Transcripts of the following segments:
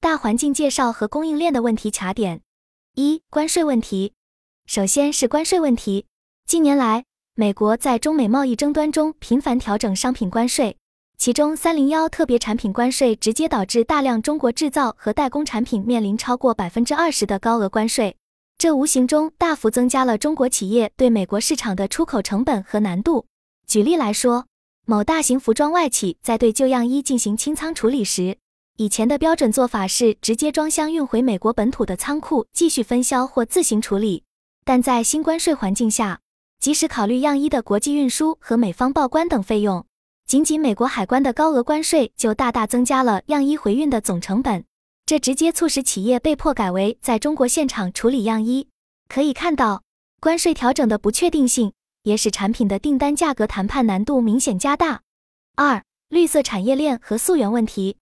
大环境介绍和供应链的问题卡点。一、关税问题。首先是关税问题。近年来，美国在中美贸易争端中频繁调整商品关税，其中三零幺特别产品关税直接导致大量中国制造和代工产品面临超过百分之二十的高额关税，这无形中大幅增加了中国企业对美国市场的出口成本和难度。举例来说，某大型服装外企在对旧样衣进行清仓处理时，以前的标准做法是直接装箱运回美国本土的仓库继续分销或自行处理。但在新关税环境下，即使考虑样衣的国际运输和美方报关等费用，仅仅美国海关的高额关税就大大增加了样衣回运的总成本。这直接促使企业被迫改为在中国现场处理样衣。可以看到，关税调整的不确定性也使产品的订单价格谈判难度明显加大。二、绿色产业链和溯源问题。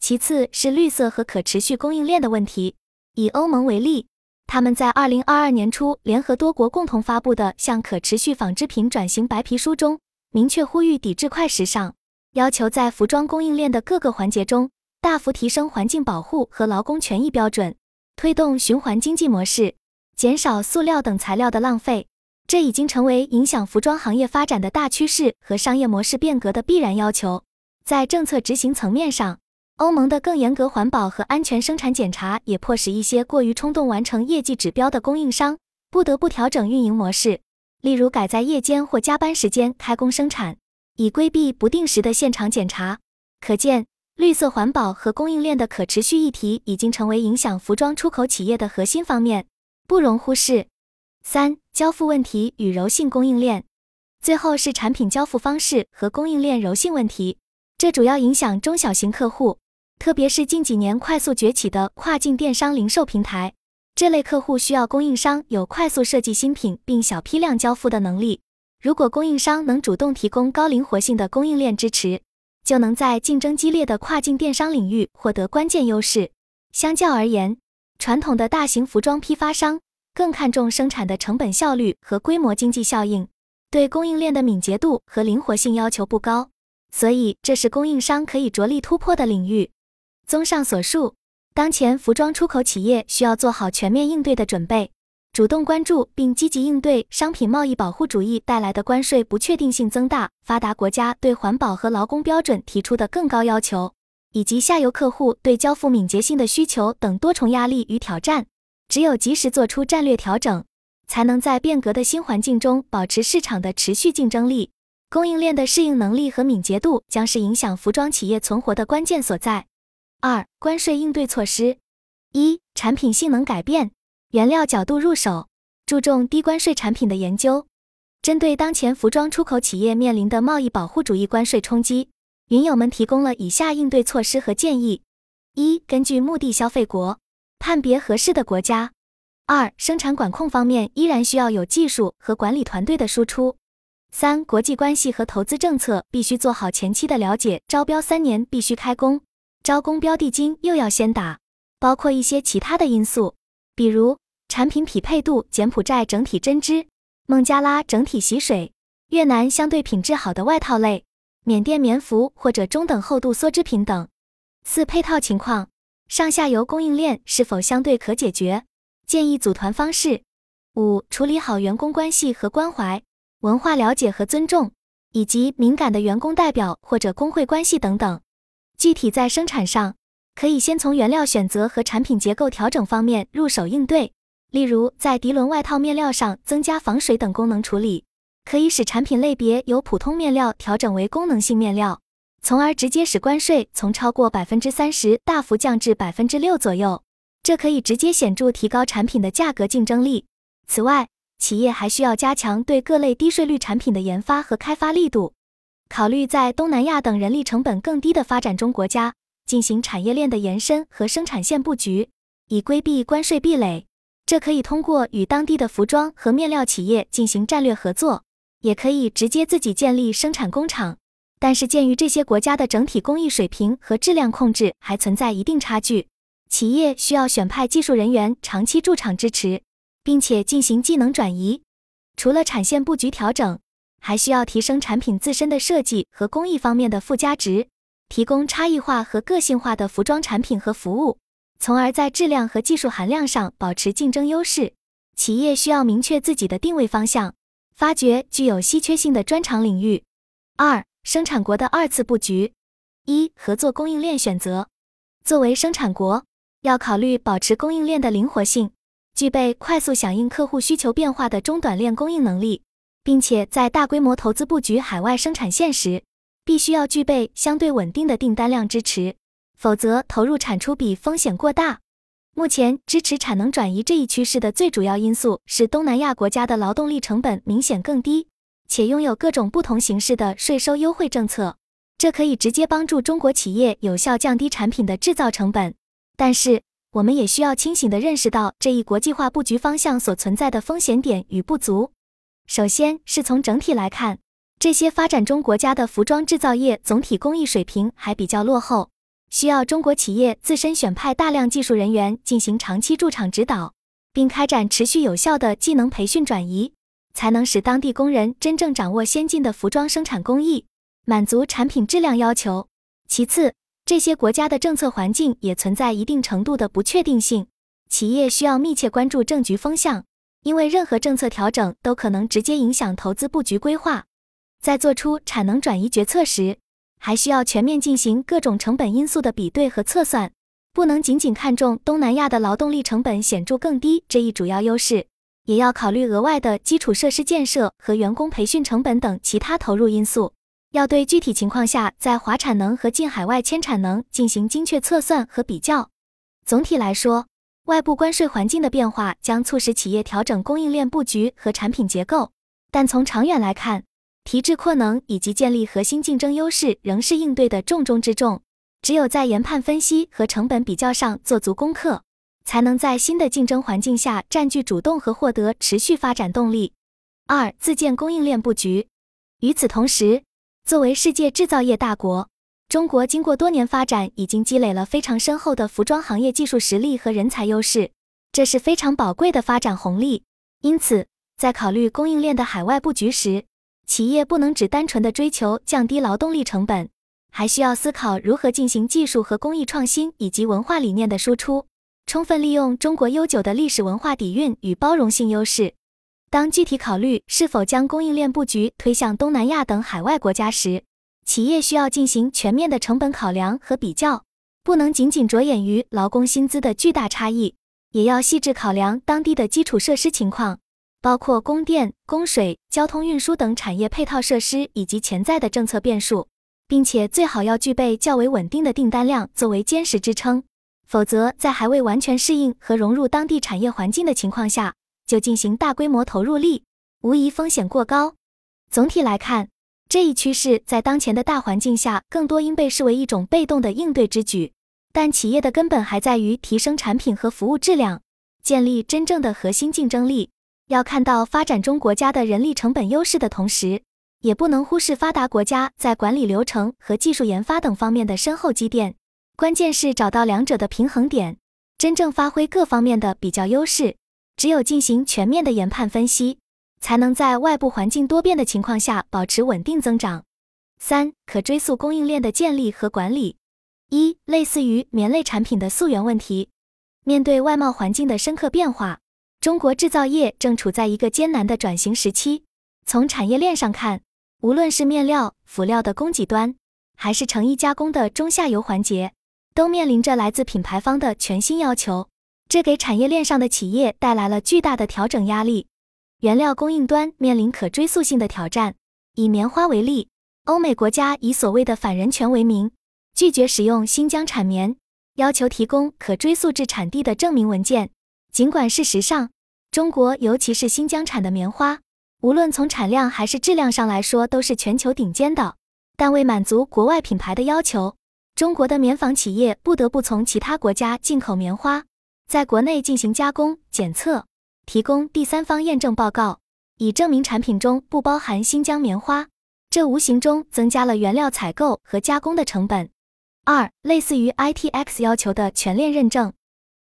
其次是绿色和可持续供应链的问题。以欧盟为例，他们在二零二二年初联合多国共同发布的《向可持续纺织品转型白皮书》中，明确呼吁抵制快时尚，要求在服装供应链的各个环节中大幅提升环境保护和劳工权益标准，推动循环经济模式，减少塑料等材料的浪费。这已经成为影响服装行业发展的大趋势和商业模式变革的必然要求。在政策执行层面上，欧盟的更严格环保和安全生产检查，也迫使一些过于冲动完成业绩指标的供应商不得不调整运营模式，例如改在夜间或加班时间开工生产，以规避不定时的现场检查。可见，绿色环保和供应链的可持续议题已经成为影响服装出口企业的核心方面，不容忽视。三、交付问题与柔性供应链。最后是产品交付方式和供应链柔性问题，这主要影响中小型客户。特别是近几年快速崛起的跨境电商零售平台，这类客户需要供应商有快速设计新品并小批量交付的能力。如果供应商能主动提供高灵活性的供应链支持，就能在竞争激烈的跨境电商领域获得关键优势。相较而言，传统的大型服装批发商更看重生产的成本效率和规模经济效应，对供应链的敏捷度和灵活性要求不高，所以这是供应商可以着力突破的领域。综上所述，当前服装出口企业需要做好全面应对的准备，主动关注并积极应对商品贸易保护主义带来的关税不确定性增大、发达国家对环保和劳工标准提出的更高要求，以及下游客户对交付敏捷性的需求等多重压力与挑战。只有及时做出战略调整，才能在变革的新环境中保持市场的持续竞争力。供应链的适应能力和敏捷度将是影响服装企业存活的关键所在。二、关税应对措施：一、产品性能改变，原料角度入手，注重低关税产品的研究。针对当前服装出口企业面临的贸易保护主义关税冲击，云友们提供了以下应对措施和建议：一、根据目的消费国判别合适的国家；二、生产管控方面依然需要有技术和管理团队的输出；三、国际关系和投资政策必须做好前期的了解，招标三年必须开工。招工标的金又要先打，包括一些其他的因素，比如产品匹配度、柬埔寨整体针织、孟加拉整体洗水、越南相对品质好的外套类、缅甸棉服或者中等厚度梭织品等。四配套情况，上下游供应链是否相对可解决？建议组团方式。五处理好员工关系和关怀、文化了解和尊重，以及敏感的员工代表或者工会关系等等。具体在生产上，可以先从原料选择和产品结构调整方面入手应对，例如在涤纶外套面料上增加防水等功能处理，可以使产品类别由普通面料调整为功能性面料，从而直接使关税从超过百分之三十大幅降至百分之六左右，这可以直接显著提高产品的价格竞争力。此外，企业还需要加强对各类低税率产品的研发和开发力度。考虑在东南亚等人力成本更低的发展中国家进行产业链的延伸和生产线布局，以规避关税壁垒。这可以通过与当地的服装和面料企业进行战略合作，也可以直接自己建立生产工厂。但是，鉴于这些国家的整体工艺水平和质量控制还存在一定差距，企业需要选派技术人员长期驻场支持，并且进行技能转移。除了产线布局调整。还需要提升产品自身的设计和工艺方面的附加值，提供差异化和个性化的服装产品和服务，从而在质量和技术含量上保持竞争优势。企业需要明确自己的定位方向，发掘具有稀缺性的专长领域。二、生产国的二次布局。一、合作供应链选择。作为生产国，要考虑保持供应链的灵活性，具备快速响应客户需求变化的中短链供应能力，并且在大规模投资布局海外生产线时。必须要具备相对稳定的订单量支持，否则投入产出比风险过大。目前支持产能转移这一趋势的最主要因素是东南亚国家的劳动力成本明显更低，且拥有各种不同形式的税收优惠政策，这可以直接帮助中国企业有效降低产品的制造成本。但是，我们也需要清醒地认识到这一国际化布局方向所存在的风险点与不足。首先是从整体来看。这些发展中国家的服装制造业总体工艺水平还比较落后，需要中国企业自身选派大量技术人员进行长期驻场指导，并开展持续有效的技能培训转移，才能使当地工人真正掌握先进的服装生产工艺，满足产品质量要求。其次，这些国家的政策环境也存在一定程度的不确定性，企业需要密切关注政局风向，因为任何政策调整都可能直接影响投资布局规划。在做出产能转移决策时，还需要全面进行各种成本因素的比对和测算，不能仅仅看重东南亚的劳动力成本显著更低这一主要优势，也要考虑额外的基础设施建设和员工培训成本等其他投入因素。要对具体情况下在华产能和进海外迁产能进行精确测算和比较。总体来说，外部关税环境的变化将促使企业调整供应链布局和产品结构，但从长远来看，提质扩能以及建立核心竞争优势仍是应对的重中之重。只有在研判分析和成本比较上做足功课，才能在新的竞争环境下占据主动和获得持续发展动力。二、自建供应链布局。与此同时，作为世界制造业大国，中国经过多年发展，已经积累了非常深厚的服装行业技术实力和人才优势，这是非常宝贵的发展红利。因此，在考虑供应链的海外布局时，企业不能只单纯的追求降低劳动力成本，还需要思考如何进行技术和工艺创新以及文化理念的输出，充分利用中国悠久的历史文化底蕴与包容性优势。当具体考虑是否将供应链布局推向东南亚等海外国家时，企业需要进行全面的成本考量和比较，不能仅仅着眼于劳工薪资的巨大差异，也要细致考量当地的基础设施情况。包括供电、供水、交通运输等产业配套设施以及潜在的政策变数，并且最好要具备较为稳定的订单量作为坚实支撑，否则在还未完全适应和融入当地产业环境的情况下就进行大规模投入力，无疑风险过高。总体来看，这一趋势在当前的大环境下更多应被视为一种被动的应对之举，但企业的根本还在于提升产品和服务质量，建立真正的核心竞争力。要看到发展中国家的人力成本优势的同时，也不能忽视发达国家在管理流程和技术研发等方面的深厚积淀。关键是找到两者的平衡点，真正发挥各方面的比较优势。只有进行全面的研判分析，才能在外部环境多变的情况下保持稳定增长。三、可追溯供应链的建立和管理。一、类似于棉类产品的溯源问题，面对外贸环境的深刻变化。中国制造业正处在一个艰难的转型时期。从产业链上看，无论是面料、辅料的供给端，还是成衣加工的中下游环节，都面临着来自品牌方的全新要求，这给产业链上的企业带来了巨大的调整压力。原料供应端面临可追溯性的挑战。以棉花为例，欧美国家以所谓的反人权为名，拒绝使用新疆产棉，要求提供可追溯至产地的证明文件。尽管事实上，中国尤其是新疆产的棉花，无论从产量还是质量上来说都是全球顶尖的，但为满足国外品牌的要求，中国的棉纺企业不得不从其他国家进口棉花，在国内进行加工、检测，提供第三方验证报告，以证明产品中不包含新疆棉花。这无形中增加了原料采购和加工的成本。二，类似于 ITX 要求的全链认证。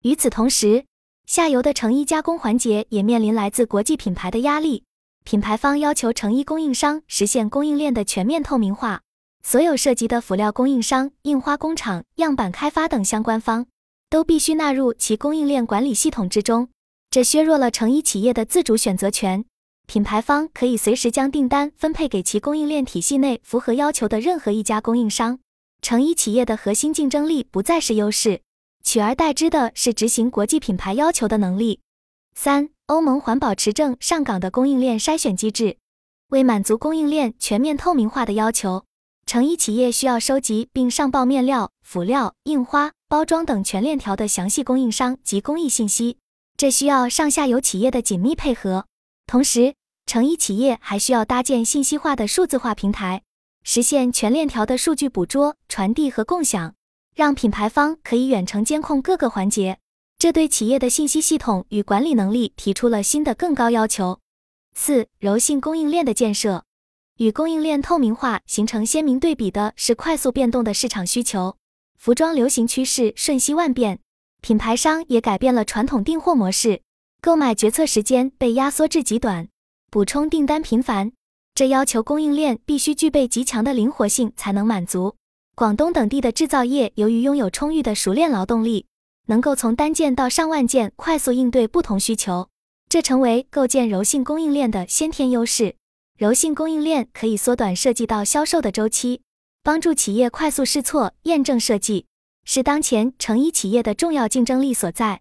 与此同时，下游的成衣加工环节也面临来自国际品牌的压力，品牌方要求成衣供应商实现供应链的全面透明化，所有涉及的辅料供应商、印花工厂、样板开发等相关方，都必须纳入其供应链管理系统之中。这削弱了成衣企业的自主选择权。品牌方可以随时将订单分配给其供应链体系内符合要求的任何一家供应商。成衣企业的核心竞争力不再是优势，取而代之的是执行国际品牌要求的能力。三、欧盟环保持证上岗的供应链筛选机制，为满足供应链全面透明化的要求。成衣企业需要收集并上报面料、辅料、印花、包装等全链条的详细供应商及工艺信息，这需要上下游企业的紧密配合。同时，成衣企业还需要搭建信息化的数字化平台，实现全链条的数据捕捉、传递和共享，让品牌方可以远程监控各个环节。这对企业的信息系统与管理能力提出了新的更高要求。四、柔性供应链的建设。与供应链透明化形成鲜明对比的是快速变动的市场需求。服装流行趋势瞬息万变，品牌商也改变了传统订货模式，购买决策时间被压缩至极短，补充订单频繁。这要求供应链必须具备极强的灵活性才能满足。广东等地的制造业由于拥有充裕的熟练劳动力，能够从单件到上万件快速应对不同需求，这成为构建柔性供应链的先天优势。柔性供应链可以缩短设计到销售的周期，帮助企业快速试错、验证设计，是当前成衣企业的重要竞争力所在。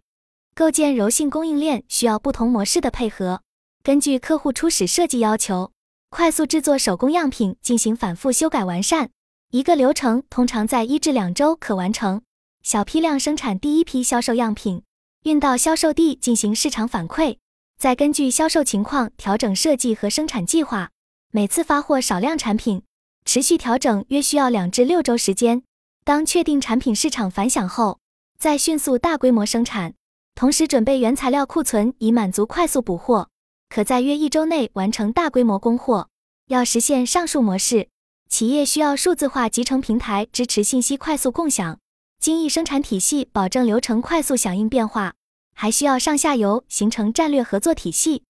构建柔性供应链需要不同模式的配合，根据客户初始设计要求，快速制作手工样品进行反复修改完善。一个流程通常在一至两周可完成。小批量生产第一批销售样品，运到销售地进行市场反馈。再根据销售情况调整设计和生产计划，每次发货少量产品，持续调整约需要两至六周时间。当确定产品市场反响后，再迅速大规模生产，同时准备原材料库存以满足快速补货，可在约一周内完成大规模供货。要实现上述模式，企业需要数字化集成平台支持信息快速共享，精益生产体系保证流程快速响应变化。还需要上下游形成战略合作体系。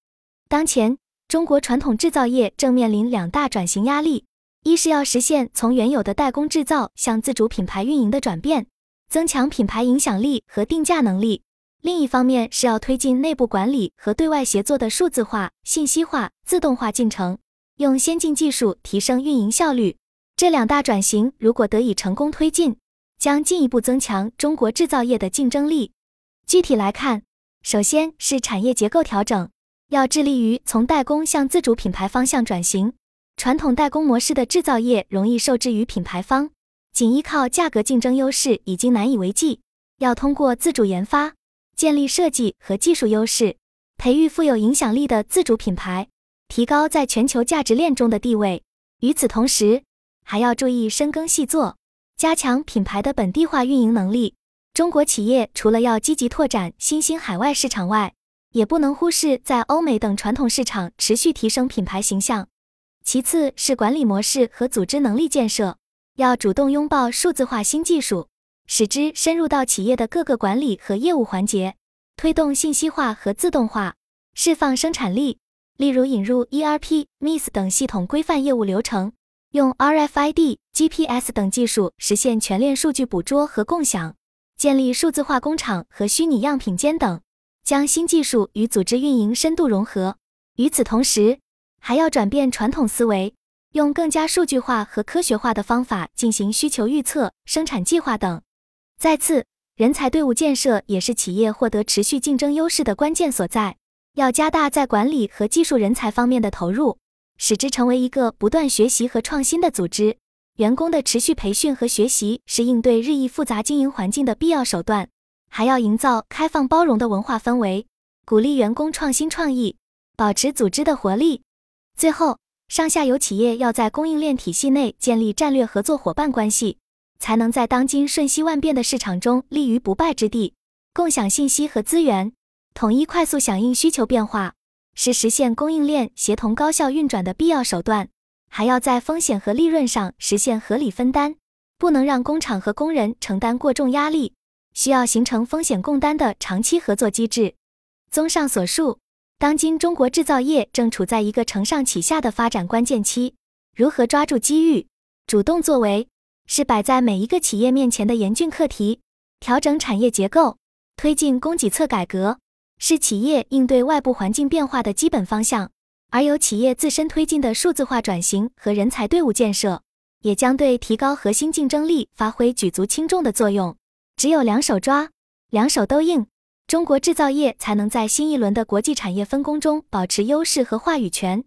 当前，中国传统制造业正面临两大转型压力：一是要实现从原有的代工制造向自主品牌运营的转变，增强品牌影响力和定价能力；另一方面是要推进内部管理和对外协作的数字化、信息化、自动化进程，用先进技术提升运营效率。这两大转型如果得以成功推进，将进一步增强中国制造业的竞争力。具体来看，首先是产业结构调整，要致力于从代工向自主品牌方向转型。传统代工模式的制造业容易受制于品牌方，仅依靠价格竞争优势已经难以为继。要通过自主研发，建立设计和技术优势，培育富有影响力的自主品牌，提高在全球价值链中的地位。与此同时，还要注意深耕细作，加强品牌的本地化运营能力。中国企业除了要积极拓展新兴海外市场外，也不能忽视在欧美等传统市场持续提升品牌形象。其次是管理模式和组织能力建设，要主动拥抱数字化新技术，使之深入到企业的各个管理和业务环节，推动信息化和自动化，释放生产力。例如引入 ERP、MIS 等系统规范业务流程，用 RFID、GPS 等技术实现全链数据捕捉和共享。建立数字化工厂和虚拟样品间等，将新技术与组织运营深度融合。与此同时，还要转变传统思维，用更加数据化和科学化的方法进行需求预测、生产计划等。再次，人才队伍建设也是企业获得持续竞争优势的关键所在。要加大在管理和技术人才方面的投入，使之成为一个不断学习和创新的组织。员工的持续培训和学习是应对日益复杂经营环境的必要手段，还要营造开放包容的文化氛围，鼓励员工创新创意，保持组织的活力。最后，上下游企业要在供应链体系内建立战略合作伙伴关系，才能在当今瞬息万变的市场中立于不败之地。共享信息和资源，统一快速响应需求变化，是实现供应链协同高效运转的必要手段。还要在风险和利润上实现合理分担，不能让工厂和工人承担过重压力，需要形成风险共担的长期合作机制。综上所述，当今中国制造业正处在一个承上启下的发展关键期，如何抓住机遇，主动作为是摆在每一个企业面前的严峻课题。调整产业结构，推进供给侧改革，是企业应对外部环境变化的基本方向。而由企业自身推进的数字化转型和人才队伍建设，也将对提高核心竞争力发挥举足轻重的作用。只有两手抓，两手都硬，中国制造业才能在新一轮的国际产业分工中保持优势和话语权。